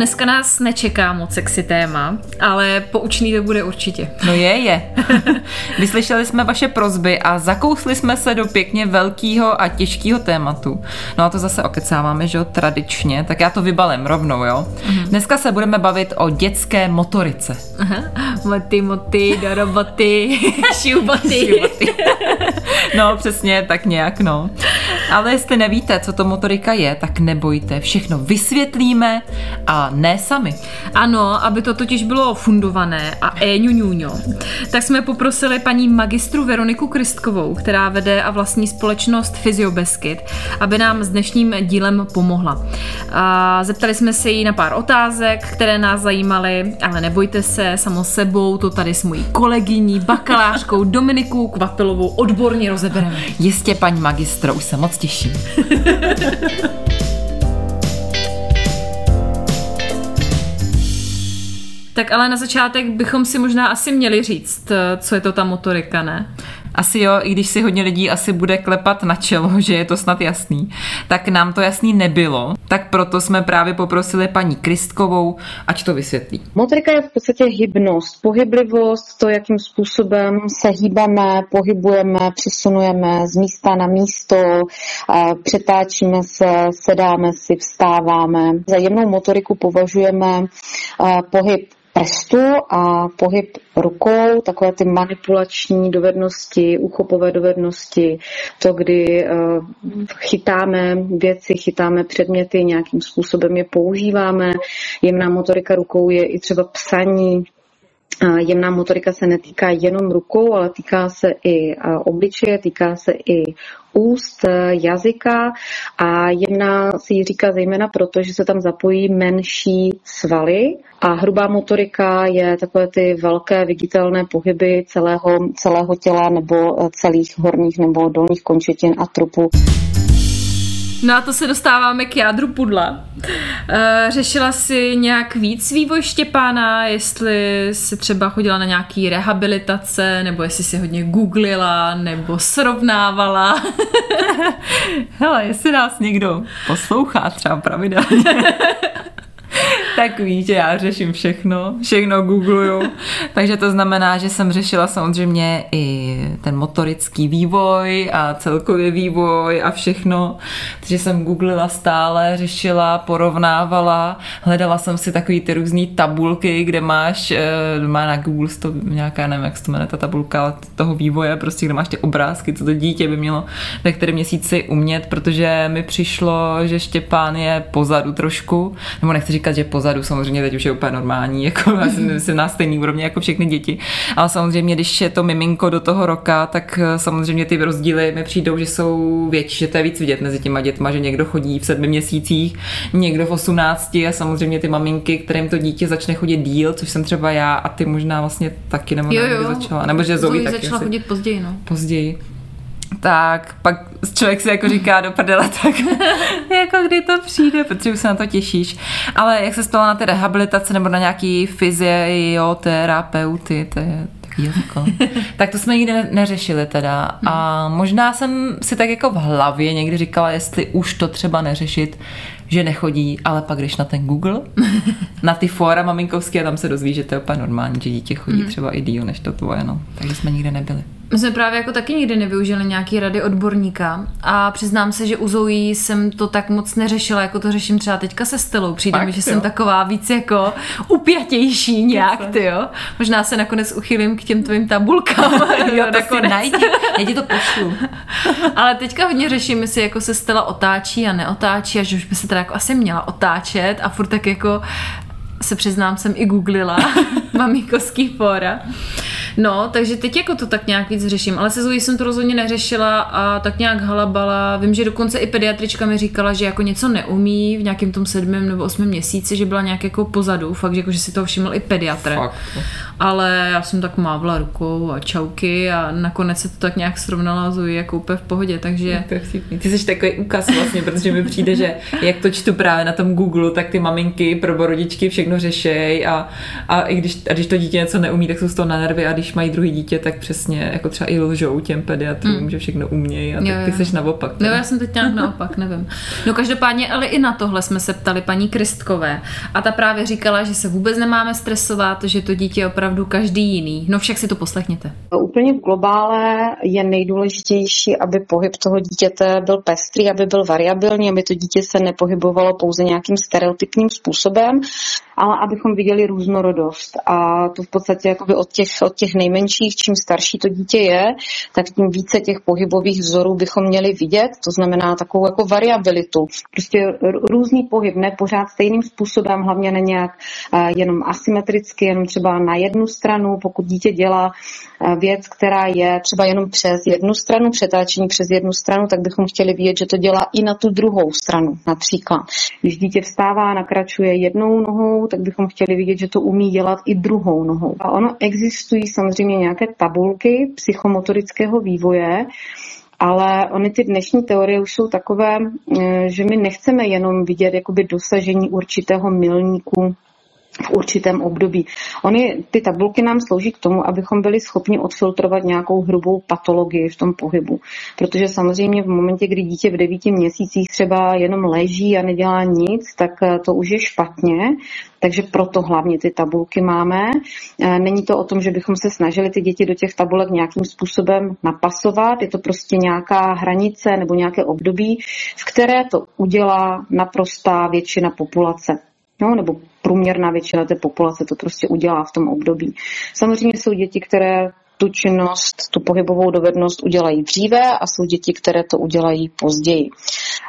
Dneska nás nečeká moc sexy téma, ale poučný to bude určitě. No je, je. Vyslyšeli jsme vaše prozby a zakousli jsme se do pěkně velkého a těžkého tématu. No a to zase okecáváme, že jo, tradičně, tak já to vybalím rovnou, jo. Mm-hmm. Dneska se budeme bavit o dětské motorice. Aha. Moty, moty, do roboty, šuboty. no přesně, tak nějak, no. Ale jestli nevíte, co to motorika je, tak nebojte, všechno vysvětlíme a ne sami. Ano, aby to totiž bylo fundované a éňuňuňo, tak jsme poprosili paní magistru Veroniku Kristkovou, která vede a vlastní společnost Fyziobeskyt, aby nám s dnešním dílem pomohla. A zeptali jsme se jí na pár otázek, které nás zajímaly, ale nebojte se, samo sebou to tady s mojí kolegyní, bakalářkou Dominikou Kvatelovou odborně rozebereme. Jistě, paní magistro, už se moc těším. Tak ale na začátek bychom si možná asi měli říct, eh, co je to ta motorika, ne? Asi jo, i když si hodně lidí asi bude klepat na čelo, že je to snad jasný, tak nám to jasný nebylo. Tak proto jsme právě poprosili paní Kristkovou, ať to vysvětlí. Motorika je v podstatě hybnost, pohyblivost, to, jakým způsobem se hýbeme, pohybujeme, přesunujeme z místa na místo, přetáčíme se, sedáme si, vstáváme. Za jemnou motoriku považujeme pohyb prstu a pohyb rukou, takové ty manipulační dovednosti, uchopové dovednosti, to, kdy eh, chytáme věci, chytáme předměty, nějakým způsobem je používáme. Jemná motorika rukou je i třeba psaní, Jemná motorika se netýká jenom rukou, ale týká se i obličeje, týká se i úst, jazyka a jemná si ji říká zejména proto, že se tam zapojí menší svaly a hrubá motorika je takové ty velké viditelné pohyby celého, celého těla nebo celých horních nebo dolních končetin a trupu. No a to se dostáváme k jádru pudla. Eh, řešila si nějak víc vývoj Štěpána, jestli si třeba chodila na nějaký rehabilitace, nebo jestli si hodně googlila, nebo srovnávala. Hele, jestli nás někdo poslouchá třeba pravidelně, tak víš, že já řeším všechno, všechno googluju. Takže to znamená, že jsem řešila samozřejmě i ten motorický vývoj a celkově vývoj a všechno. Takže jsem googlila stále, řešila, porovnávala, hledala jsem si takový ty různé tabulky, kde máš, eh, má na Google to nějaká, nevím, jak se to jmenuje, ta tabulka toho vývoje, prostě kde máš ty obrázky, co to dítě by mělo ve kterém měsíci umět, protože mi přišlo, že Štěpán je pozadu trošku, nebo nechci říkat, že pozadu, samozřejmě teď už je úplně normální, jako jsem na stejný úrovni jako všechny děti, ale samozřejmě, když je to miminko do toho roka, tak eh, samozřejmě ty rozdíly mi přijdou, že jsou větší, že to je víc vidět mezi těma dětma, že někdo chodí v sedmi měsících, někdo v osmnácti a samozřejmě ty maminky, kterým to dítě začne chodit díl, což jsem třeba já a ty možná vlastně taky nebo jo, jo. začala, nebo že Zoe, taky začala asi. chodit později, no. Později tak pak člověk si jako říká do prdele, tak jako kdy to přijde, protože už se na to těšíš. Ale jak se stalo na té rehabilitace nebo na nějaký fyzioterapeuty, to je takový jazyko. tak to jsme nikdy neřešili teda. A možná jsem si tak jako v hlavě někdy říkala, jestli už to třeba neřešit, že nechodí, ale pak když na ten Google, na ty fóra maminkovské a tam se dozví, že to je úplně normální, že dítě chodí třeba i díl než to tvoje, no. Takže jsme nikde nebyli. My jsme právě jako taky nikdy nevyužili nějaký rady odborníka a přiznám se, že u Zoe jsem to tak moc neřešila, jako to řeším třeba teďka se Stelou. Přijde Fakt, mi, že jo. jsem taková víc jako upjatější nějak, ty jo. Možná se nakonec uchylím k těm tvým tabulkám. jo, tak si najdi, já ti to pošlu. Ale teďka hodně řeším, jestli jako se Stella otáčí a neotáčí a že už by se teda jako asi měla otáčet a furt tak jako se přiznám, jsem i googlila maminkovský fóra. No, takže teď jako to tak nějak víc řeším, ale se Zoe jsem to rozhodně neřešila a tak nějak halabala. Vím, že dokonce i pediatrička mi říkala, že jako něco neumí v nějakém tom sedmém nebo osmém měsíci, že byla nějak jako pozadu, fakt, že, jako, že si to všiml i pediatr. Fakt. Ale já jsem tak mávla rukou a čauky a nakonec se to tak nějak srovnala Zoe jako úplně v pohodě, takže... To je vtipný. Ty jsi takový úkaz vlastně, protože mi přijde, že jak to čtu právě na tom Google, tak ty maminky, prvorodičky všechno řešejí a, a i když, a když to dítě něco neumí, tak jsou z toho na nervy a když mají druhý dítě, tak přesně jako třeba i lžou těm pediatrům, mm. že všechno umějí a Jo, tak ty jsi naopak. No já jsem teď nějak naopak, nevím. No každopádně, ale i na tohle jsme se ptali paní Kristkové a ta právě říkala, že se vůbec nemáme stresovat, že to dítě je opravdu každý jiný. No však si to poslechněte. Úplně v globále je nejdůležitější, aby pohyb toho dítěte byl pestrý, aby byl variabilní, aby to dítě se nepohybovalo pouze nějakým stereotypním způsobem, ale abychom viděli různorodost. A to v podstatě jakoby od těch, od těch nejmenších, čím starší to dítě je, tak tím více těch pohybových vzorů bychom měli vidět, to znamená takovou jako variabilitu. Prostě různý pohyb, ne pořád stejným způsobem, hlavně ne nějak eh, jenom asymetricky, jenom třeba na jednu stranu, pokud dítě dělá eh, věc, která je třeba jenom přes jednu stranu, přetáčení přes jednu stranu, tak bychom chtěli vidět, že to dělá i na tu druhou stranu. Například, když dítě vstává nakračuje jednou nohou, tak bychom chtěli vidět, že to umí dělat i druhou nohou. A ono existují samozřejmě nějaké tabulky psychomotorického vývoje, ale ony ty dnešní teorie už jsou takové, eh, že my nechceme jenom vidět jakoby dosažení určitého milníku v určitém období. Ony, ty tabulky nám slouží k tomu, abychom byli schopni odfiltrovat nějakou hrubou patologii v tom pohybu. Protože samozřejmě v momentě, kdy dítě v devíti měsících třeba jenom leží a nedělá nic, tak eh, to už je špatně. Takže proto hlavně ty tabulky máme. Eh, Není to o tom, že bychom se snažili ty děti do těch tabulek nějakým způsobem napasovat. Je to prostě nějaká hranice nebo nějaké období, v které to udělá naprostá většina populace. No, nebo průměrná většina té populace to prostě udělá v tom období. Samozřejmě jsou děti, které tu činnost, tu pohybovou dovednost udělají dříve a jsou děti, které to udělají později.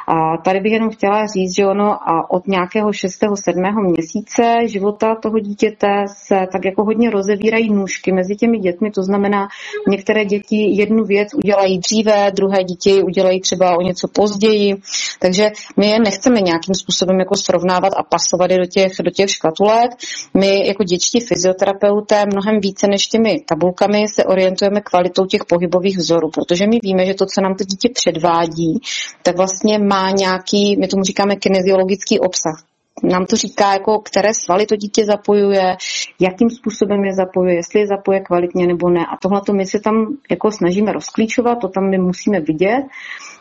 A tady bych jenom chtěla říct, že ono a od nějakého 6. 7. měsíce života toho dítěte se tak jako hodně rozevírají nůžky mezi těmi dětmi, to znamená, některé děti jednu věc udělají dříve, druhé děti udělají třeba o něco později, takže my je nechceme nějakým způsobem jako srovnávat a pasovat je do těch, do těch škatulek. My jako dětští fyzioterapeuté mnohem více než těmi tabulkami se orientujeme kvalitou těch pohybových vzorů, protože my víme, že to, co nám to dítě předvádí, tak vlastně má nějaký, my tomu říkáme kineziologický obsah nám to říká, jako které svaly to dítě zapojuje, jakým způsobem je zapojuje, jestli je zapoje kvalitně nebo ne. A tohle my se tam jako snažíme rozklíčovat, to tam my musíme vidět.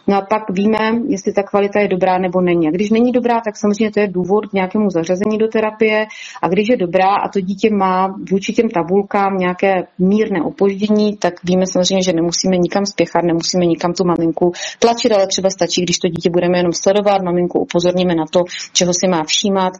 No a pak víme, jestli ta kvalita je dobrá nebo není. A když není dobrá, tak samozřejmě to je důvod k nějakému zařazení do terapie. A když je dobrá a to dítě má vůči těm tabulkám nějaké mírné opoždění, tak víme samozřejmě, že nemusíme nikam spěchat, nemusíme nikam tu maminku tlačit, ale třeba stačí, když to dítě budeme jenom sledovat, maminku upozorníme na to, čeho si má všímat.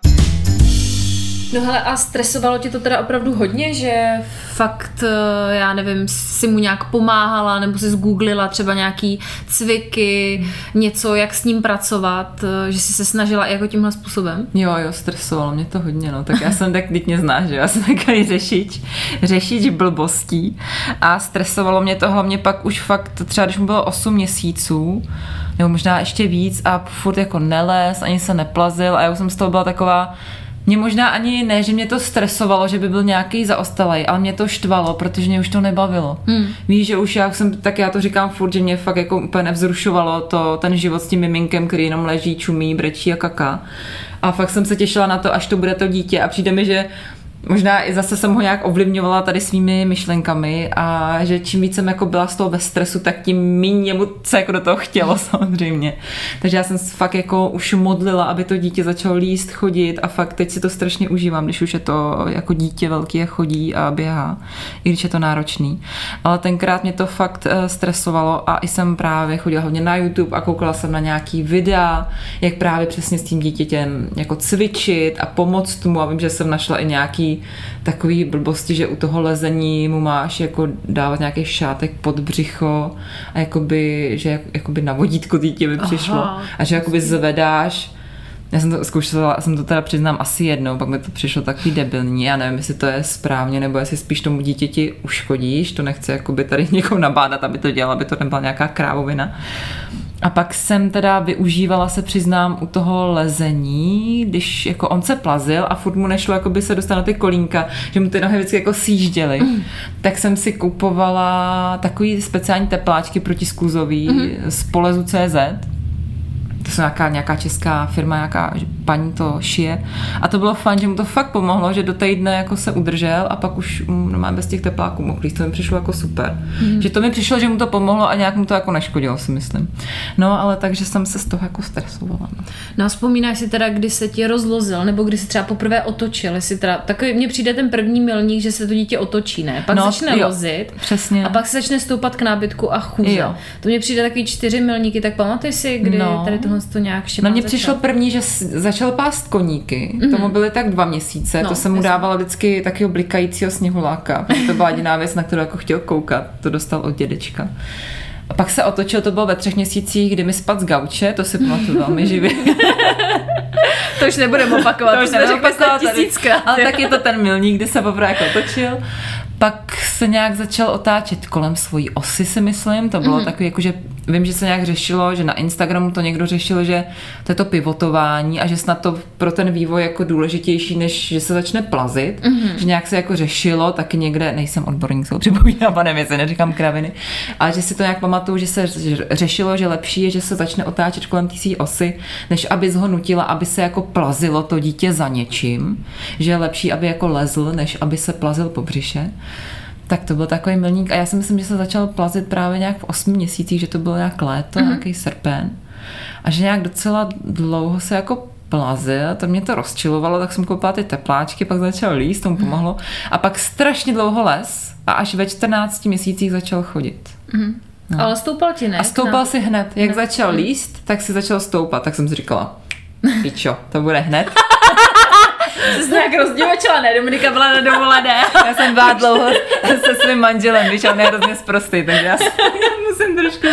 No hele, a stresovalo tě to teda opravdu hodně, že fakt, eh, já nevím, si mu nějak pomáhala, nebo si zgooglila třeba nějaký cviky, něco, jak s ním pracovat, eh, že jsi se snažila i jako tímhle způsobem? Jo, jo, stresovalo mě to hodně, no. Tak já jsem tak, teď mě znáš, že já jsem takový řešič, řešič blbostí a stresovalo mě to hlavně pak už fakt, třeba když mu bylo 8 měsíců, nebo možná ještě víc a furt jako neles, ani se neplazil a já už jsem z toho byla taková, mě možná ani ne, že mě to stresovalo, že by byl nějaký zaostalej, ale mě to štvalo, protože mě už to nebavilo. Hmm. Víš, že už já jsem, tak já to říkám furt, že mě fakt jako úplně nevzrušovalo to, ten život s tím miminkem, který jenom leží, čumí, brečí a kaká. A fakt jsem se těšila na to, až to bude to dítě a přijde mi, že Možná i zase jsem ho nějak ovlivňovala tady svými myšlenkami a že čím víc jsem jako byla z toho ve stresu, tak tím méně mu se jako do toho chtělo samozřejmě. Takže já jsem fakt jako už modlila, aby to dítě začalo líst, chodit a fakt teď si to strašně užívám, když už je to jako dítě velký a chodí a běhá, i když je to náročný. Ale tenkrát mě to fakt eh, stresovalo a i jsem právě chodila hodně na YouTube a koukala jsem na nějaký videa, jak právě přesně s tím dítětem jako cvičit a pomoct mu a vím, že jsem našla i nějaký takový blbosti, že u toho lezení mu máš jako dávat nějaký šátek pod břicho a jakoby, že jak, jakoby na vodítko dítě by přišlo Aha, a že jakoby zvedáš Já jsem to zkoušela, jsem to teda přiznám asi jednou, pak mi to přišlo takový debilní. Já nevím, jestli to je správně, nebo jestli spíš tomu dítěti uškodíš. To nechci jakoby tady někoho nabádat, aby to dělal, aby to nebyla nějaká krávovina. A pak jsem teda využívala, se přiznám, u toho lezení, když jako on se plazil a furt mu nešlo jako by se dostat na ty kolínka, že mu ty nohy vždycky jako sížděly, mm. tak jsem si kupovala takový speciální tepláčky protiskluzový mm. z Polezu CZ to jsou nějaká, nějaká česká firma, nějaká paní to šije. A to bylo fajn, že mu to fakt pomohlo, že do týdne jako se udržel a pak už no, má bez těch tepláků mohl To mi přišlo jako super. Mm. Že to mi přišlo, že mu to pomohlo a nějak mu to jako neškodilo, si myslím. No, ale takže jsem se z toho jako stresovala. No, no vzpomínáš si teda, kdy se ti rozlozil, nebo kdy se třeba poprvé otočil, jestli teda, takový mně přijde ten první milník, že se to dítě otočí, ne? Pak no, začne jo, lozit. Přesně. A pak se začne stoupat k nábytku a chůze. Jo. To mně přijde takový čtyři milníky, tak pamatuješ si, kdy no. tady tohle to nějak Na mě začal. přišlo první, že začal pást koníky. Mm-hmm. Tomu byly tak dva měsíce. No, to jsem mu dávala vždycky takového blikajícího sněhuláka, to byla jediná věc, na kterou jako chtěl koukat. To dostal od dědečka. A pak se otočil, to bylo ve třech měsících, kdy mi spad z gauče, to si pamatuju velmi živě. to už nebudeme opakovat, to už nebudeme opakovat tisíckrát. Ale tak je to ten milník, kdy se poprvé jako otočil pak se nějak začal otáčet kolem svojí osy, si myslím. To bylo mm. takový, jakože vím, že se nějak řešilo, že na Instagramu to někdo řešil, že to je to pivotování a že snad to pro ten vývoj jako důležitější, než že se začne plazit. Mm. Že nějak se jako řešilo, taky někde, nejsem odborník, se připomínám, pane věci, neříkám kraviny, ale že si to nějak pamatuju, že se řešilo, že lepší je, že se začne otáčet kolem té osy, než aby ho nutila, aby se jako plazilo to dítě za něčím. Že je lepší, aby jako lezl, než aby se plazil po břiše. Tak to byl takový milník a já si myslím, že se začal plazit právě nějak v 8 měsících, že to bylo nějak léto, mm-hmm. nějaký srpen a že nějak docela dlouho se jako plazil, to mě to rozčilovalo, tak jsem koupila ty tepláčky, pak začal líst, tomu pomohlo a pak strašně dlouho les a až ve 14 měsících začal chodit. Mm-hmm. No. Ale stoupal ti ne? A stoupal no. si hned. Jak no. začal líst, tak si začal stoupat. Tak jsem si říkala, pičo, to bude hned. Jsi nějak rozdivočila, ne? Dominika byla na dovolené. Já jsem byla dlouho se svým manželem, víš, on je hrozně zprostý, takže já, musím trošku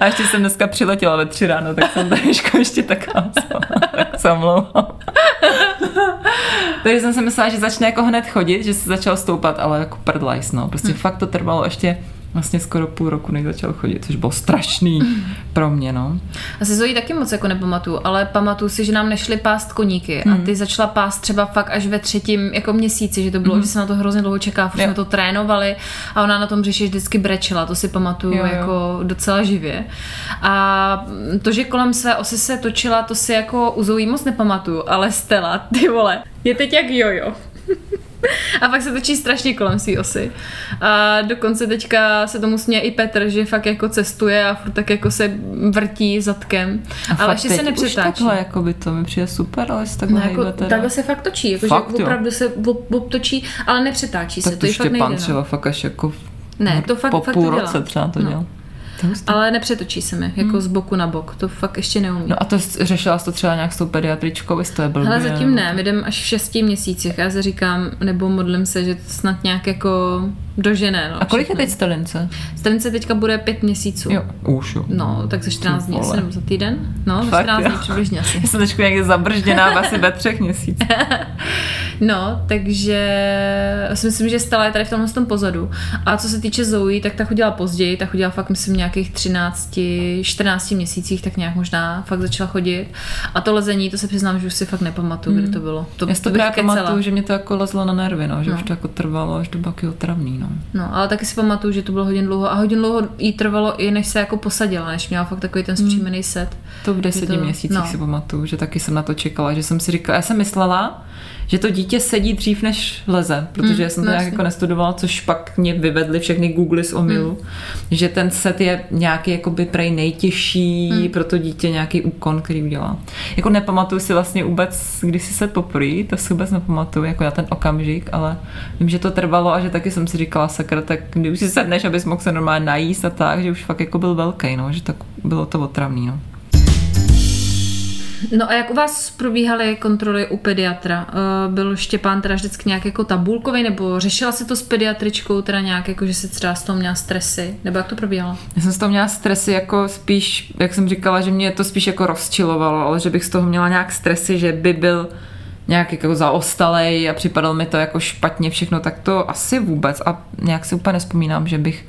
A ještě jsem dneska přiletěla ve tři ráno, tak jsem trošku ještě taková tak se omlouvám. takže jsem si myslela, že začne jako hned chodit, že se začal stoupat, ale jako prdlajs, no. Prostě hmm. fakt to trvalo ještě vlastně skoro půl roku, než začal chodit, což bylo strašný pro mě, no. Asi Zoji taky moc jako nepamatuju, ale pamatuju si, že nám nešly pást koníky a ty začala pást třeba fakt až ve třetím jako měsíci, že to bylo, hmm. že se na to hrozně dlouho čeká, furt jsme to trénovali a ona na tom říši vždycky brečela, to si pamatuju jo, jo. jako docela živě. A to, že kolem své osy se točila, to si jako u Zoe moc nepamatuju, ale Stella, ty vole, je teď jak jojo. A pak se točí strašně kolem své osy. A dokonce teďka se tomu směje i Petr, že fakt jako cestuje a furt tak jako se vrtí zadkem. A ale ještě se nepřetáčí. Už takhle, jako by to mi přijde super, ale takhle no, jako, Takhle se fakt točí, jako fakt, že opravdu se obtočí, ale nepřetáčí tak se. To, to fakt nejde, třeba no. fakt až jako ne, to fakt, po fakt půl to roce třeba to dělal. No. Ale nepřetočí se mi, jako hmm. z boku na bok, to fakt ještě neumím. No a to řešila jsi to třeba nějak s tou pediatričkou, jestli to je blbě? Ale zatím ne, my jdem až v šesti měsících, já se říkám, nebo modlím se, že to snad nějak jako dožené. No, a kolik všechno. je teď Stalince? Stalince teďka bude pět měsíců. Jo, už jo. No, tak za 14 dní asi, nebo za týden? No, za 14 dní přibližně asi. Já jsem teďka někde zabržděná asi ve třech měsících. no, takže si myslím, že Stella je tady v tomhle tom pozadu. A co se týče Zoe, tak ta chodila později, ta chodila fakt, myslím, nějakých 13, 14 měsících, tak nějak možná fakt začala chodit. A to lezení, to se přiznám, že už si fakt nepamatuju, hmm. kdy to bylo. To, Já si to, to pamatuju, že mě to jako lezlo na nervy, no, že no. už to jako trvalo až do baky otravný. No. no, ale taky si pamatuju, že to bylo hodně dlouho a hodně dlouho jí trvalo i než se jako posadila, než měla fakt takový ten hmm. zpříjmený set. To v deseti to, měsících no. si pamatuju, že taky jsem na to čekala, že jsem si říkala, já jsem myslela, že to dítě sedí dřív, než leze, protože mm, jsem to no, nějak jako nestudovala, což pak mě vyvedly všechny Google z omilu, mm. že ten set je nějaký jakoby prej nejtěžší mm. pro to dítě, nějaký úkon, který udělá. Jako nepamatuju si vlastně vůbec, kdy si se poprý, to si vůbec nepamatuju, jako na ten okamžik, ale vím, že to trvalo a že taky jsem si říkala, sakra, tak když si sedneš, abys mohl se normálně najíst a tak, že už fakt jako byl velký, no, že tak bylo to otravný, no. No a jak u vás probíhaly kontroly u pediatra? Uh, byl Štěpán teda vždycky nějak jako tabulkový, nebo řešila se to s pediatričkou, teda nějak jako, že si třeba z toho měla stresy, nebo jak to probíhalo? Já jsem z toho měla stresy jako spíš, jak jsem říkala, že mě to spíš jako rozčilovalo, ale že bych z toho měla nějak stresy, že by byl nějak jako zaostalej a připadalo mi to jako špatně všechno, tak to asi vůbec a nějak si úplně nespomínám, že bych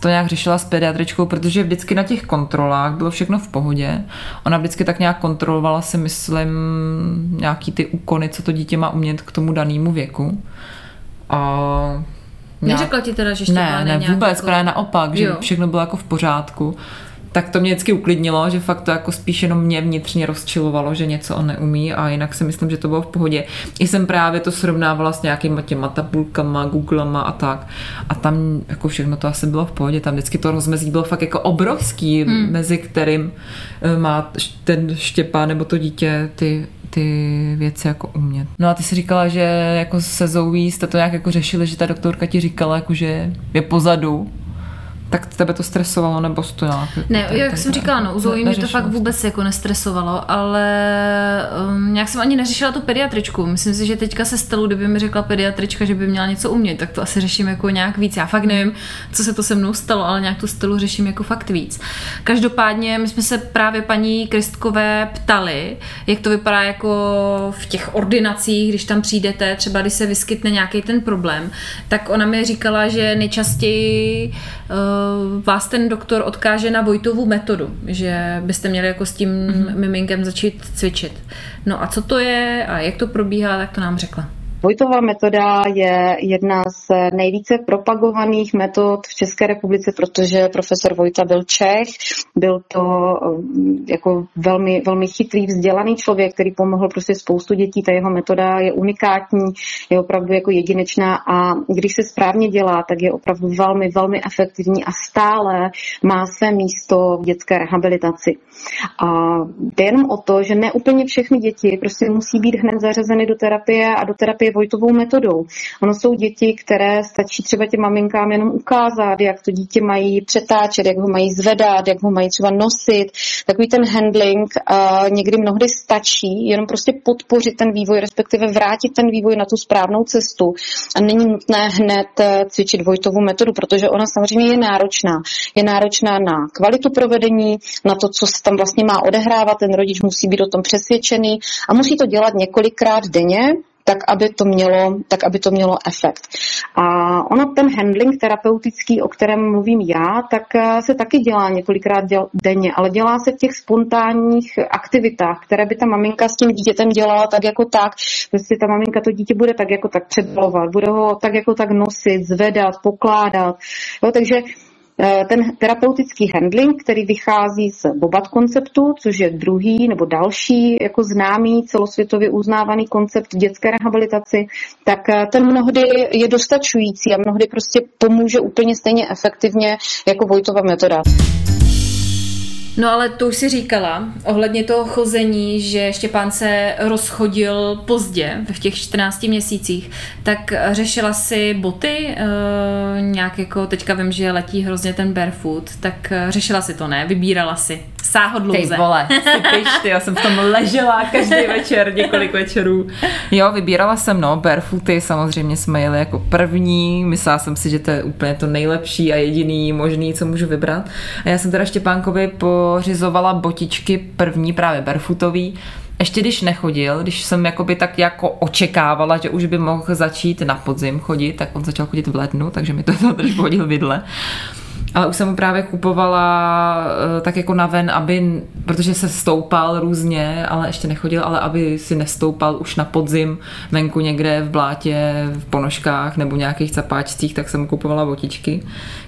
to nějak řešila s pediatričkou, protože vždycky na těch kontrolách bylo všechno v pohodě. Ona vždycky tak nějak kontrolovala si, myslím, nějaký ty úkony, co to dítě má umět k tomu danému věku. A Nějak... Neřekla ti teda, že Štěpán Ne, ne, vůbec, jako... právě naopak, že jo. všechno bylo jako v pořádku tak to mě vždycky uklidnilo, že fakt to jako spíš jenom mě vnitřně rozčilovalo, že něco on neumí a jinak si myslím, že to bylo v pohodě. I jsem právě to srovnávala s nějakýma těma tabulkama, googlama a tak a tam jako všechno to asi bylo v pohodě, tam vždycky to rozmezí bylo fakt jako obrovský, hmm. mezi kterým eh, má ten Štěpán nebo to dítě ty ty věci jako umět. No a ty si říkala, že jako se Zoe jste to nějak jako řešili, že ta doktorka ti říkala, jako že je pozadu tak tebe to stresovalo, nebo to nějak? Ne, ten, jak ten, jsem říkala, no, u Zoe mě to fakt vůbec jako nestresovalo, ale um, nějak jsem ani neřešila tu pediatričku. Myslím si, že teďka se stalo, kdyby mi řekla pediatrička, že by měla něco umět, tak to asi řeším jako nějak víc. Já fakt nevím, co se to se mnou stalo, ale nějak tu stelu řeším jako fakt víc. Každopádně my jsme se právě paní Kristkové ptali, jak to vypadá jako v těch ordinacích, když tam přijdete, třeba když se vyskytne nějaký ten problém, tak ona mi říkala, že nejčastěji uh, vás ten doktor odkáže na Vojtovu metodu, že byste měli jako s tím mm-hmm. miminkem začít cvičit. No a co to je a jak to probíhá, tak to nám řekla. Vojtová metoda je jedna z nejvíce propagovaných metod v České republice, protože profesor Vojta byl Čech, byl to um, jako velmi, velmi chytrý, vzdělaný člověk, který pomohl prostě spoustu dětí. Ta jeho metoda je unikátní, je opravdu jako jedinečná a když se správně dělá, tak je opravdu velmi, velmi efektivní a stále má své místo v dětské rehabilitaci. A jde jenom o to, že ne úplně všechny děti prostě musí být hned zařazeny do terapie a do terapie Vojtovou metodou. Ono jsou děti, které stačí třeba těm maminkám jenom ukázat, jak to dítě mají přetáčet, jak ho mají zvedat, jak ho mají třeba nosit. Takový ten handling uh, někdy mnohdy stačí, jenom prostě podpořit ten vývoj, respektive vrátit ten vývoj na tu správnou cestu. A není nutné hned eh, cvičit Vojtovou metodu, protože ona samozřejmě je náročná. Je náročná na kvalitu provedení, na to, co se tam vlastně má odehrávat, ten rodič musí být o tom přesvědčený a musí to dělat několikrát denně, tak aby to mělo, tak aby to mělo efekt. A ona ten handling terapeutický, o kterém mluvím já, tak eh, se taky dělá několikrát děl, denně, ale dělá se v těch spontánních aktivitách, které by ta maminka s tím dítětem dělala tak jako tak. Prostě ta maminka to dítě bude tak jako tak předbalovat, bude ho tak jako tak nosit, zvedat, pokládat. Jo, takže ten terapeutický handling, který vychází z Bobat konceptu, což je druhý nebo další jako známý celosvětově uznávaný koncept dětské rehabilitaci, tak eh, ten mnohdy je dostačující a mnohdy prostě pomůže úplně stejně efektivně jako Vojtova metoda. No ale to už si říkala, ohledně toho chození, že Štěpán se rozchodil pozdě, v těch 14 měsících, tak řešila si boty, e, nějak jako, teďka vím, že letí hrozně ten barefoot, tak řešila si to, ne? Vybírala si sáhodlouze. Ty vole, ty piš, ty, já jsem v tom ležela každý večer, několik večerů. Jo, vybírala jsem, no, barefooty samozřejmě jsme jeli jako první, myslela jsem si, že to je úplně to nejlepší a jediný možný, co můžu vybrat. A já jsem teda Štěpánkovi pořizovala botičky první právě barefootový, ještě když nechodil, když jsem jakoby tak jako očekávala, že už by mohl začít na podzim chodit, tak on začal chodit v lednu, takže mi to trošku hodil vidle. Ale už jsem mu právě kupovala uh, tak jako na ven, aby, protože se stoupal různě, ale ještě nechodil, ale aby si nestoupal už na podzim venku někde v blátě, v ponožkách nebo nějakých capáčcích, tak jsem mu kupovala botičky,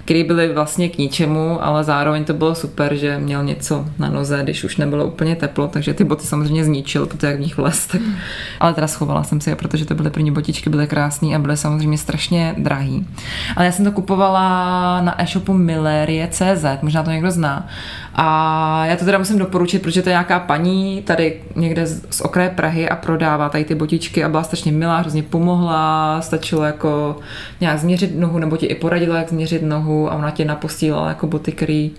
které byly vlastně k ničemu, ale zároveň to bylo super, že měl něco na noze, když už nebylo úplně teplo, takže ty boty samozřejmě zničil, protože jak v nich vlez, tak... ale teda schovala jsem si je, protože to byly první botičky, byly krásné a byly samozřejmě strašně drahý. Ale já jsem to kupovala na e-shopu Mil Milerie.cz, možná to někdo zná. A já to teda musím doporučit, protože to je nějaká paní tady někde z, z okraje Prahy a prodává tady ty botičky a byla strašně milá, hrozně pomohla, stačilo jako nějak změřit nohu, nebo ti i poradila, jak změřit nohu a ona tě napostílala jako boty, který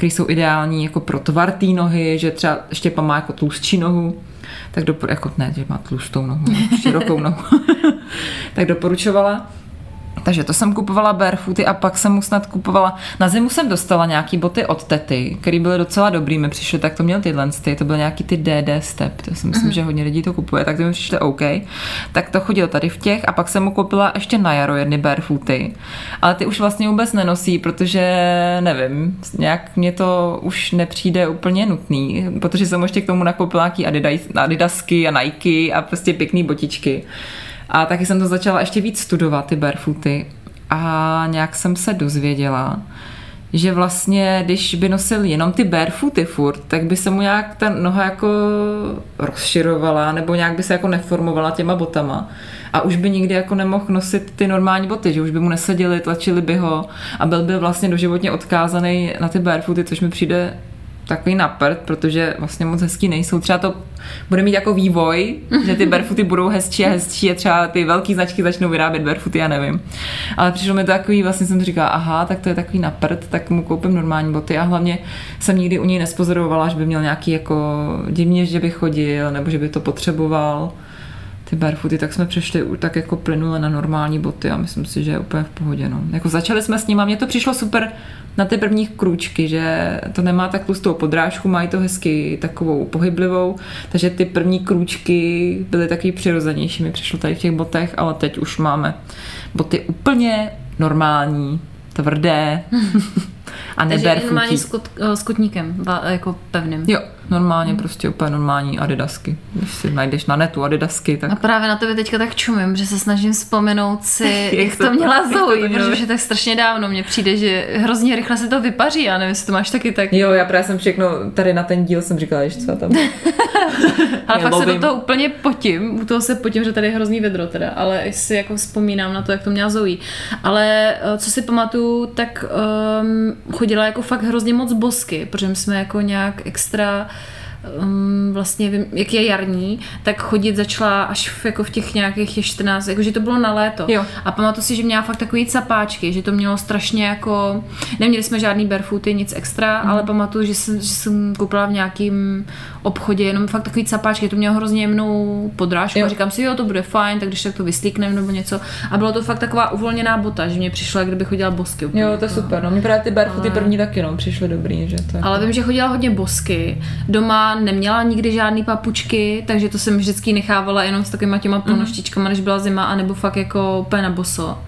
jsou ideální jako pro tvar té nohy, že třeba Štěpa má jako tlustší nohu, tak dopor- jako ne, že má tlustou nohu, širokou nohu, tak doporučovala. Takže to jsem kupovala barefooty a pak jsem mu snad kupovala. Na zimu jsem dostala nějaký boty od tety, které byly docela dobrý, mi přišly, tak to měl tyhle, ty, to byly nějaký ty DD Step, to si myslím, mm-hmm. že hodně lidí to kupuje, tak to mi přišly OK. Tak to chodil tady v těch a pak jsem mu koupila ještě na jaro jedny barefooty, ale ty už vlastně vůbec nenosí, protože nevím, nějak mě to už nepřijde úplně nutný, protože jsem ještě k tomu nakoupila nějaký Adidas, Adidasky a Nike a prostě pěkný botičky. A taky jsem to začala ještě víc studovat, ty barefooty. A nějak jsem se dozvěděla, že vlastně, když by nosil jenom ty barefooty furt, tak by se mu nějak ta noha jako rozširovala, nebo nějak by se jako neformovala těma botama. A už by nikdy jako nemohl nosit ty normální boty, že už by mu neseděli, tlačili by ho a byl by vlastně doživotně odkázaný na ty barefooty, což mi přijde takový naprt, protože vlastně moc hezký nejsou. Třeba to bude mít jako vývoj, že ty barefooty budou hezčí a hezčí a třeba ty velké značky začnou vyrábět barefooty, já nevím. Ale přišlo mi to takový, vlastně jsem říkala, aha, tak to je takový naprt, tak mu koupím normální boty a hlavně jsem nikdy u něj nespozorovala, že by měl nějaký jako divně, že by chodil nebo že by to potřeboval ty barefooty, tak jsme přešli tak jako plynule na normální boty a myslím si, že je úplně v pohodě. No. Jako začali jsme s ním a mně to přišlo super na ty první krůčky, že to nemá tak tlustou podrážku, mají to hezky takovou pohyblivou, takže ty první krůčky byly taky přirozenější, mi přišlo tady v těch botech, ale teď už máme boty úplně normální, tvrdé a nebarefooty. normálně s, kot, s kotníkem, jako pevným. Jo, normálně, hmm. prostě úplně normální adidasky. Když si najdeš na netu adidasky, tak... A právě na tebe teďka tak čumím, že se snažím vzpomenout si, jak, jak to, to měla Zoe, protože tak strašně dávno mně přijde, že hrozně rychle se to vypaří, já nevím, jestli to máš taky tak. Jo, já právě jsem všechno, tady na ten díl jsem říkala, že co tam. ale fakt se do toho úplně potím, u toho se potím, že tady je hrozný vedro teda, ale si jako vzpomínám na to, jak to měla Zoe. Ale eh, co si pamatuju, tak um, chodila jako fakt hrozně moc bosky, protože jsme jako nějak extra um, vlastně vím, jak je jarní, tak chodit začala až v, jako v těch nějakých těch 14, jakože to bylo na léto. Jo. A pamatuju si, že měla fakt takový capáčky, že to mělo strašně jako, neměli jsme žádný barefooty, nic extra, mm. ale pamatuju, že jsem, že jsem koupila v nějakým obchodě jenom fakt takový capáčky, to mělo hrozně jemnou podrážku jo. a říkám si, jo, to bude fajn, tak když tak to vyslíknem nebo něco. A bylo to fakt taková uvolněná bota, že mě přišlo, jak kdyby chodila bosky. Úplně. Jo, to je super, no mě právě ty barefooty ale... první taky no, přišly dobrý, že to Ale vím, že chodila hodně bosky. Doma neměla nikdy žádný papučky, takže to jsem vždycky nechávala jenom s takovýma těma mhm. ponoštičkama, než byla zima, anebo fakt jako úplně na boso.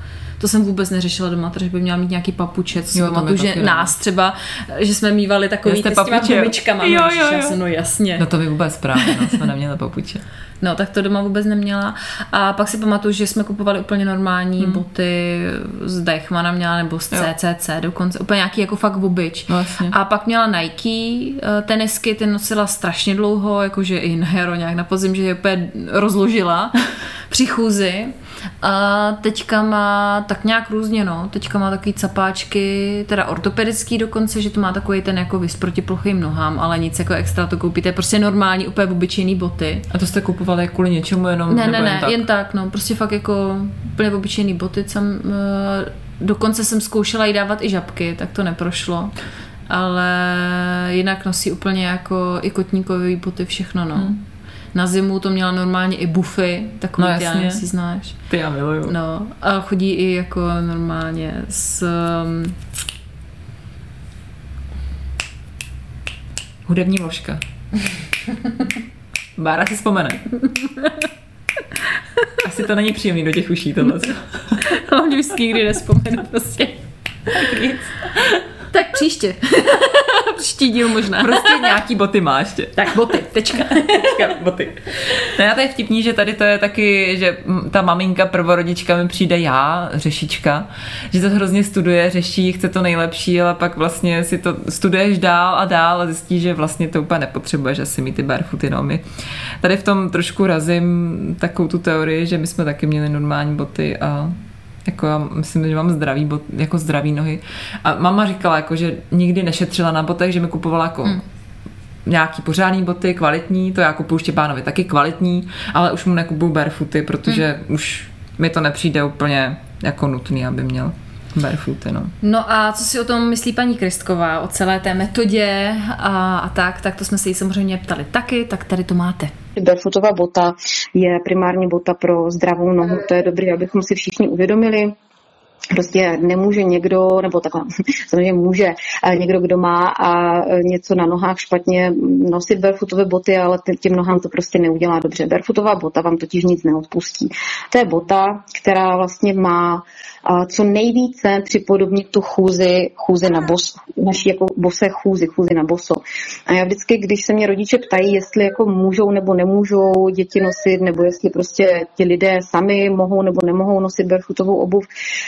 To jsem vůbec neřešila doma, protože by měla mít nějaký papučec. Jo, to že taky, nás třeba, že jsme mývali takový ty s těma gumičkama. Jo, jo, jo. Jsem, no jasně. No to by vůbec právě, no, jsme neměli papuče. No, tak to doma vůbec neměla. A pak si pamatuju, že jsme kupovali úplně normální hmm. boty z Deichmana měla, nebo z CCC jo. dokonce, úplně nějaký jako fakt obyč. No, a pak měla Nike eh, tenisky, ty nosila strašně dlouho, jakože i na hero nějak na podzim, že je úplně rozložila při chůzi. A teďka má tak nějak různě, no. Teďka má takový capáčky, teda ortopedický dokonce, že to má takový ten jako vys proti plochým nohám, ale nic jako extra to koupíte, prostě normální, úplně obyčejný boty. A to jste kupovali kvůli něčemu jenom? Ne, ne, ne, jen tak? jen tak, no. Prostě fakt jako úplně obyčejný boty. Jsem, uh, dokonce jsem zkoušela jí dávat i žabky, tak to neprošlo ale jinak nosí úplně jako i kotníkový boty, všechno, no. Hmm. Na zimu to měla normálně i bufy, takový no, ty, já nevím, si znáš. Ty já miluju. No, a chodí i jako normálně s... Um... Hudební vložka. Bára si vzpomene. Asi to není příjemný do těch uší tohle. Hlavně vždycky nikdy nespomenu prostě. Tak. Tak příště. Příští díl možná. Prostě nějaký boty má ještě. Tak boty, tečka. tečka boty. No já to je vtipný, že tady to je taky, že ta maminka prvorodička mi přijde já, řešička, že to hrozně studuje, řeší, chce to nejlepší, ale pak vlastně si to studuješ dál a dál a zjistí, že vlastně to úplně nepotřebuješ asi mít ty barefooty, no my tady v tom trošku razím takovou tu teorii, že my jsme taky měli normální boty a Jako já myslím, že mám zdravý, bot, jako zdravý nohy. A mama říkala, jako, že nikdy nešetřila na botech, že mi kupovala jako hmm nějaký pořádný boty, kvalitní, to já kupuju ještě pánovi taky kvalitní, ale už mu nekupuju barefooty, protože hmm. už mi to nepřijde úplně jako nutný, aby měl barefooty, no. No a co si o tom myslí paní Kristková, o celé té metodě a, a tak, tak to jsme se jí samozřejmě ptali taky, tak tady to máte. Barefootová bota je primární bota pro zdravou nohu, to je dobré, abychom si všichni uvědomili, prostě nemůže někdo, nebo takhle, samozřejmě může někdo, kdo má a něco na nohách špatně nosit barefootové boty, ale těm nohám to prostě neudělá dobře. Barefootová bota vám totiž nic neodpustí. To je bota, která vlastně má co nejvíce připodobnit tu chůzi, chůzi na bos, naší jako bose chůzi, chůzi na boso. A já vždycky, když se mě rodiče ptají, jestli jako můžou nebo nemůžou děti nosit, nebo jestli prostě ti lidé sami mohou nebo nemohou nosit barefootovou obuv,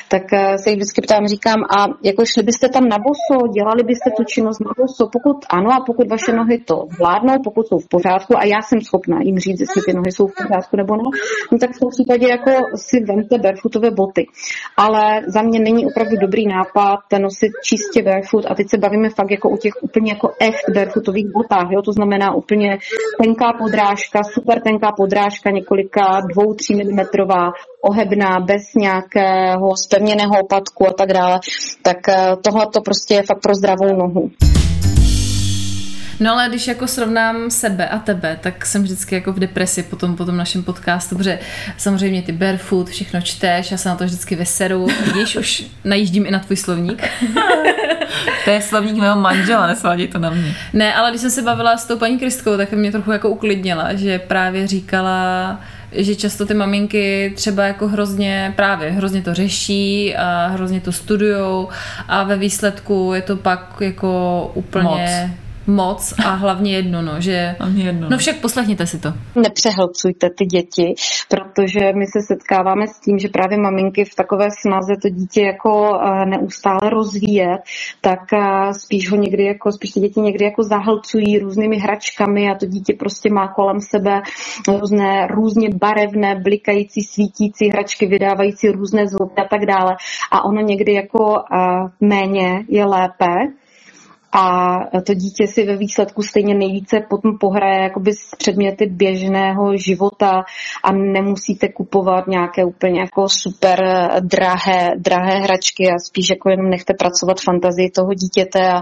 tak eh, se jich vždycky ptám, říkám, a jako šli byste tam na boso, dělali byste tu činnost na boso, pokud ano a pokud vaše nohy to vládnou, pokud jsou v pořádku a já jsem schopná jim říct, jestli ty nohy jsou v pořádku nebo ne, no tak v tom případě jako si vemte barefootové boty. Ale za mě není opravdu dobrý nápad nosit čistě barefoot a teď se bavíme fakt jako o těch úplně jako echt barefootových botách, jo? to znamená úplně tenká podrážka, super tenká podrážka, několika dvou, tří milimetrová, ohebná, bez nějakého spevněného opadku a tak dále, tak eh, tohle to prostě je fakt pro zdravou nohu. No ale když jako srovnám sebe a tebe, tak jsem vždycky jako v depresi po tom, po tom našem podcastu, protože samozřejmě ty barefoot, všechno čteš, já se na to vždycky vyseru, vidíš, už najíždím i na tvůj slovník. to je slovník mého manžela, nesvádí to na mě. Ne, ale když jsem se bavila s tou paní Kristkou, tak mě trochu jako uklidnila, že právě říkala, že často ty maminky třeba jako hrozně právě hrozně to řeší a hrozně to studujou a ve výsledku je to pak jako úplně Moc moc a hlavně jedno, no, že... Hlavně jedno. No však poslechněte si to. Nepřehlcujte ty děti, protože my se setkáváme s tím, že právě maminky v takové snaze to dítě jako eh, neustále rozvíjet, tak eh, spíš ho někdy jako, spíš ty děti někdy jako zahlcují různými hračkami a to dítě prostě má kolem sebe různé, různě barevné, blikající, svítící hračky, vydávající různé zvuky a tak dále. A ono někdy jako eh, méně je lépe, a to dítě si ve výsledku stejně nejvíce potom pohraje jakoby s předměty běžného života a nemusíte kupovat nějaké úplně jako super drahé, drahé hračky a spíš jako jenom nechte pracovat fantazii toho dítěte a,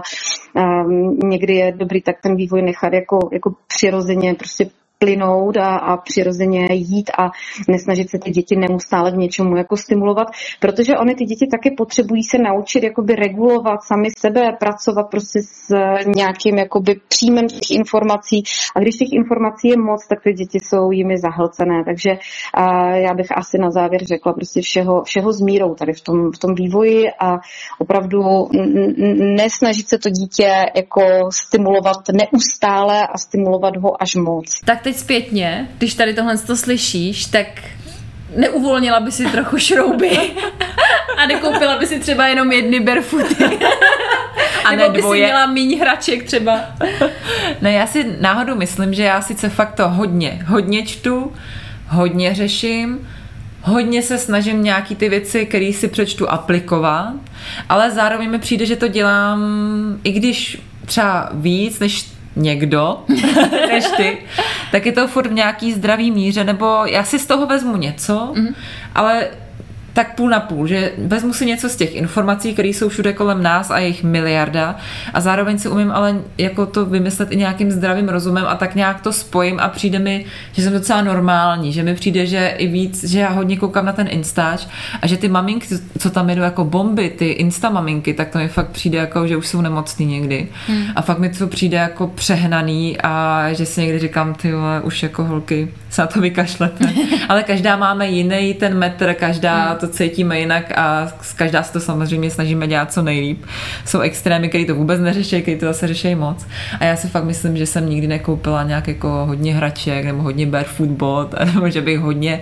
a někdy je dobrý tak ten vývoj nechat jako, jako přirozeně prostě plynout a, a přirozeně jít a nesnažit se ty děti neustále k něčemu jako stimulovat, protože oni ty děti taky potřebují se naučit jakoby regulovat sami sebe, pracovat prostě s nějakým jakoby příjmem těch informací a když těch informací je moc, tak ty děti jsou jimi zahlcené, takže a já bych asi na závěr řekla prostě všeho, všeho s mírou tady v tom, v tom vývoji a opravdu nesnažit se to dítě jako stimulovat neustále a stimulovat ho až moc. Tak teď zpětně, když tady tohle to slyšíš, tak neuvolnila by si trochu šrouby a nekoupila by si třeba jenom jedny barefooty. A Nebo by si měla méně hraček třeba. Ne, já si náhodou myslím, že já sice fakt to hodně, hodně čtu, hodně řeším, hodně se snažím nějaký ty věci, které si přečtu, aplikovat, ale zároveň mi přijde, že to dělám, i když třeba víc, než někdo než ty, tak je to furt v nějaký zdravý míře, nebo já si z toho vezmu něco, mm-hmm. ale tak půl na půl, že vezmu si něco z těch informací, které jsou všude kolem nás a jejich miliarda a zároveň si umím ale jako to vymyslet i nějakým zdravým rozumem a tak nějak to spojím a přijde mi, že jsem docela normální, že mi přijde, že i víc, že já hodně koukám na ten Instač a že ty maminky, co tam jedou jako bomby, ty Insta maminky, tak to mi fakt přijde jako, že už jsou nemocný někdy hmm. a fakt mi to přijde jako přehnaný a že si někdy říkám, ty vole, už jako holky se na to vykašlete. ale každá máme jiný ten metr, každá hmm. to cítíme jinak a každá se to samozřejmě snažíme dělat co nejlíp. Jsou extrémy, který to vůbec neřeší, který to zase řeší moc. A já si fakt myslím, že jsem nikdy nekoupila nějak jako hodně hraček nebo hodně barefoot bot, nebo že bych hodně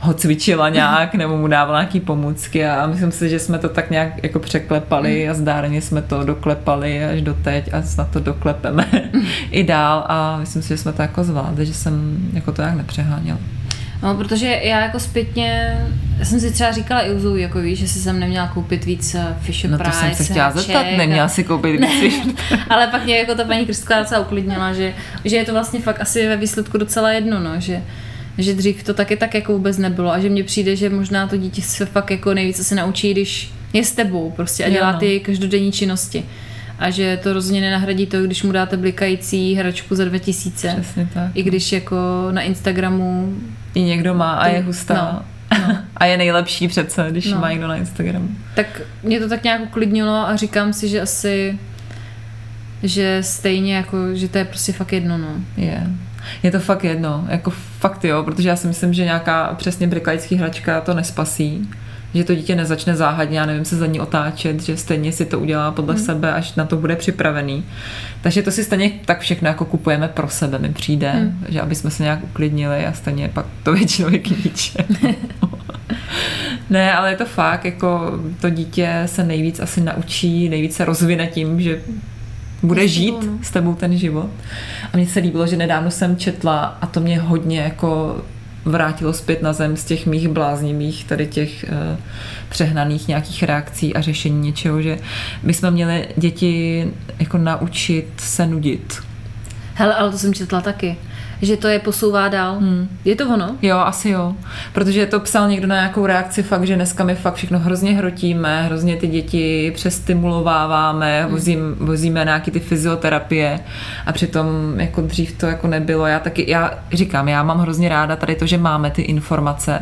ho cvičila nějak nebo mu dávala nějaký pomůcky a myslím si, že jsme to tak nějak jako překlepali a zdárně jsme to doklepali až do teď a snad to doklepeme i dál a myslím si, že jsme to jako zvládli, že jsem jako to nějak nepřeháněla. No, protože já jako zpětně, já jsem si třeba říkala i u Zoe, jako víš, že si jsem neměla koupit víc eh, Fisher No to Price, jsem se chtěla zeptat, neměla si koupit Ne, víc ale pak mě jako ta paní Kristka docela uklidnila, že, že je to vlastně fakt asi ve výsledku docela jedno, no, že, že dřív to taky tak jako vůbec nebylo a že mně přijde, že možná to dítě se fakt jako nejvíce se naučí, když je s tebou prostě a dělá no. ty každodenní činnosti. A že to rozhodně nenahradí to, když mu dáte blikající hračku za 2000. Přesně tak. I když jako na Instagramu I někdo má a je hustá. no, no. A je nejlepší přece, když No. má někdo na Instagramu. tak mě to tak nějak uklidnilo a říkám si, že asi že stejně jako, že to je prostě fakt jedno, no. Je. Je to fakt jedno, jako fakt jo, protože já si myslím, že nějaká přesně brikalický hračka to nespasí, že to dítě nezačne záhadně, já nevím, se za ní otáčet, že stejně si to udělá podle mm. sebe, až na to bude připravený. Takže to si stejně tak všechno jako kupujeme pro sebe, mi přijde, mm. že aby jsme se nějak uklidnili a stejně pak to většinou je k. Ne, ale je to fakt, jako to dítě se nejvíc asi naučí, nejvíc se rozvine tím, že bude žít no. s tebou ten život. A mně se líbilo, že nedávno jsem četla a to mě hodně jako vrátilo zpět na zem z těch mých bláznivých, tady těch uh, přehnaných nějakých reakcí a řešení něčeho, že my jsme měli děti jako naučit se nudit. Hele, ale to jsem četla taky, že to je posouvá dál. Hmm. Je to ono? Jo, asi jo. Protože to psal někdo na nějakou reakci fakt, že dneska my fakt všechno hrozně hrotíme, hrozně ty děti přestimulováváme, vozím, vozíme nějaký ty fyzioterapie a přitom jako dřív to jako nebylo. Já taky, já říkám, já mám hrozně ráda tady to, že máme ty informace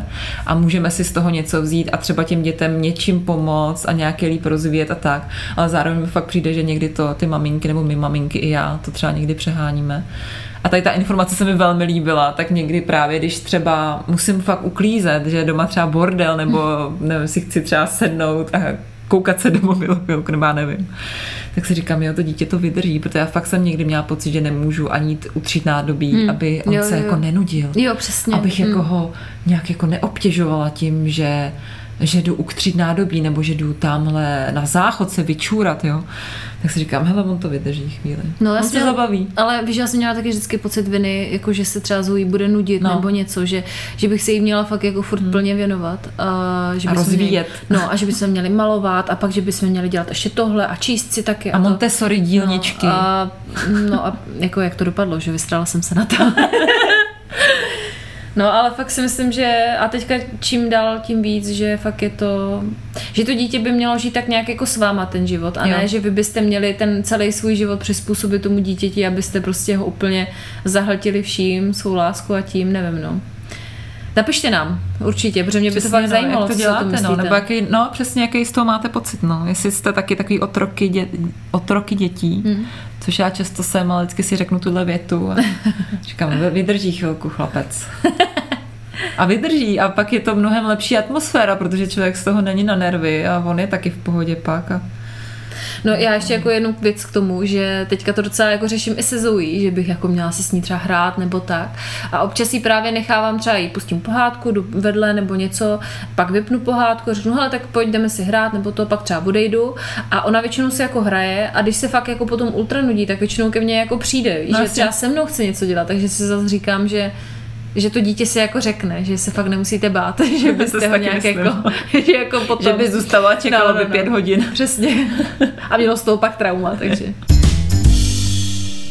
a můžeme si z toho něco vzít a třeba těm dětem něčím pomoct a nějaké líp rozvíjet a tak. Ale zároveň mi fakt přijde, že někdy to ty maminky nebo my maminky i já to třeba někdy přeháníme. A tady ta informace se mi velmi líbila, tak někdy právě, když třeba musím fakt uklízet, že doma třeba bordel, nebo nevím, si chci třeba sednout a koukat se do mobilu chvilku, nebo já nevím. Tak si říkám, jo, to dítě to vydrží, protože já fakt jsem někdy měla pocit, že nemůžu ani jít utřít nádobí, Hmm. aby on Jo, se jo, jako nenudil. Jo, přesně. Abych Hmm. jako ho nějak jako neobtěžovala tím, že že jdu uktřít nádobí, nebo že jdu tamhle na záchod se vyčůrat, jo. Tak si říkám, hele, on to vydrží chvíli. No, on já se zabaví. Ale víš, já jsem měla taky vždycky pocit viny, jako že se třeba Zoe bude nudit no. Nebo něco, že, že bych se jí měla fakt jako furt hmm. plně věnovat. A, že A rozvíjet. Měli, no a že bychom měli malovat a pak, že bychom měli dělat ještě tohle a číst si taky. A to. Montessori dílničky. No a, no a jako jak to dopadlo, že vystrala jsem se na to. No ale fakt si myslím, že a teďka čím dál, tím víc, že fakt je to, že to dítě by mělo žít tak nějak jako s váma ten život a Jo. ne, že vy byste měli ten celý svůj život přizpůsobit tomu dítěti, abyste prostě ho úplně zahltili vším, svou lásku a tím, nevím no. Napište nám, určitě, protože mě by to fakt no, zajímalo, jak to co děláte, si o tom no, nebo jaký, no, přesně jaký z toho máte pocit, no. Jestli jste taky takový otroky, dě, otroky dětí, Hmm. což já často jsem, ale vždycky si řeknu tuhle větu a říkám, "Vy- vydrží chvilku chlapec. A vydrží a pak je to mnohem lepší atmosféra, protože člověk z toho není na nervy a on je taky v pohodě pak. A... No já ještě jako jednu věc k tomu, že teďka to docela jako řeším i se Zoe, že bych jako měla si s ní třeba hrát nebo tak. A občas jí právě nechávám třeba jí pustím pohádku, jdu vedle nebo něco, pak vypnu pohádku řeknu, hele, tak pojď jdeme si hrát nebo to, pak třeba odejdu. A ona většinou si jako hraje a když se fakt jako potom ultra nudí, tak většinou ke mně jako přijde, No že jasně. třeba se mnou chce něco dělat, takže si zase říkám, že že to dítě si jako řekne, že se fakt nemusíte bát, že To byste si ho nějak myslím. jako, že jako potom... Že by zůstalo a čekalo No, no, by no. pět hodin. Přesně. A mělo z toho pak trauma, takže.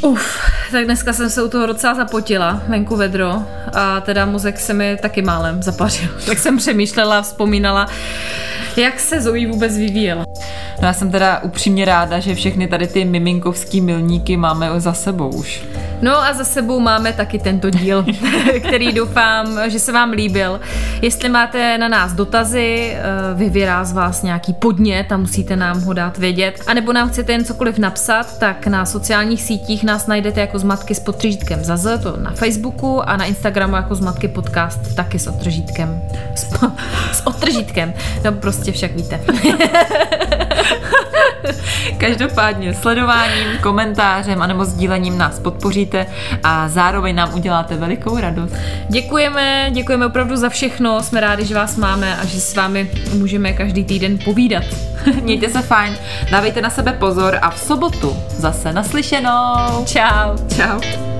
Uf, tak dneska jsem se u toho docela zapotila, venku vedro, a teda mozek se mi taky málem zapařil. Tak jsem přemýšlela, vzpomínala, jak se Zoe vůbec vyvíjela. No já jsem teda upřímně ráda, že všechny tady ty miminkovský milníky máme za sebou už. No a za sebou máme taky tento díl, který doufám, že se vám líbil. Jestli máte na nás dotazy, eh, vyvěrá z vás nějaký podnět a musíte nám ho dát vědět, anebo nám chcete jen cokoliv napsat, tak na sociálních sítích nás najdete jako zmatky s podtržítkem za to na Facebooku a na Instagramu jako zmatky podcast taky s odtržítkem. S, s odtržítkem. No prostě však víte. Každopádně sledováním, komentářem anebo sdílením nás podpoříte a zároveň nám uděláte velikou radost. Děkujeme, děkujeme opravdu za všechno, jsme rádi, že vás máme a že s vámi můžeme každý týden povídat. Mějte se fajn, dávejte na sebe pozor a v sobotu zase naslyšenou. Ciao. Čau.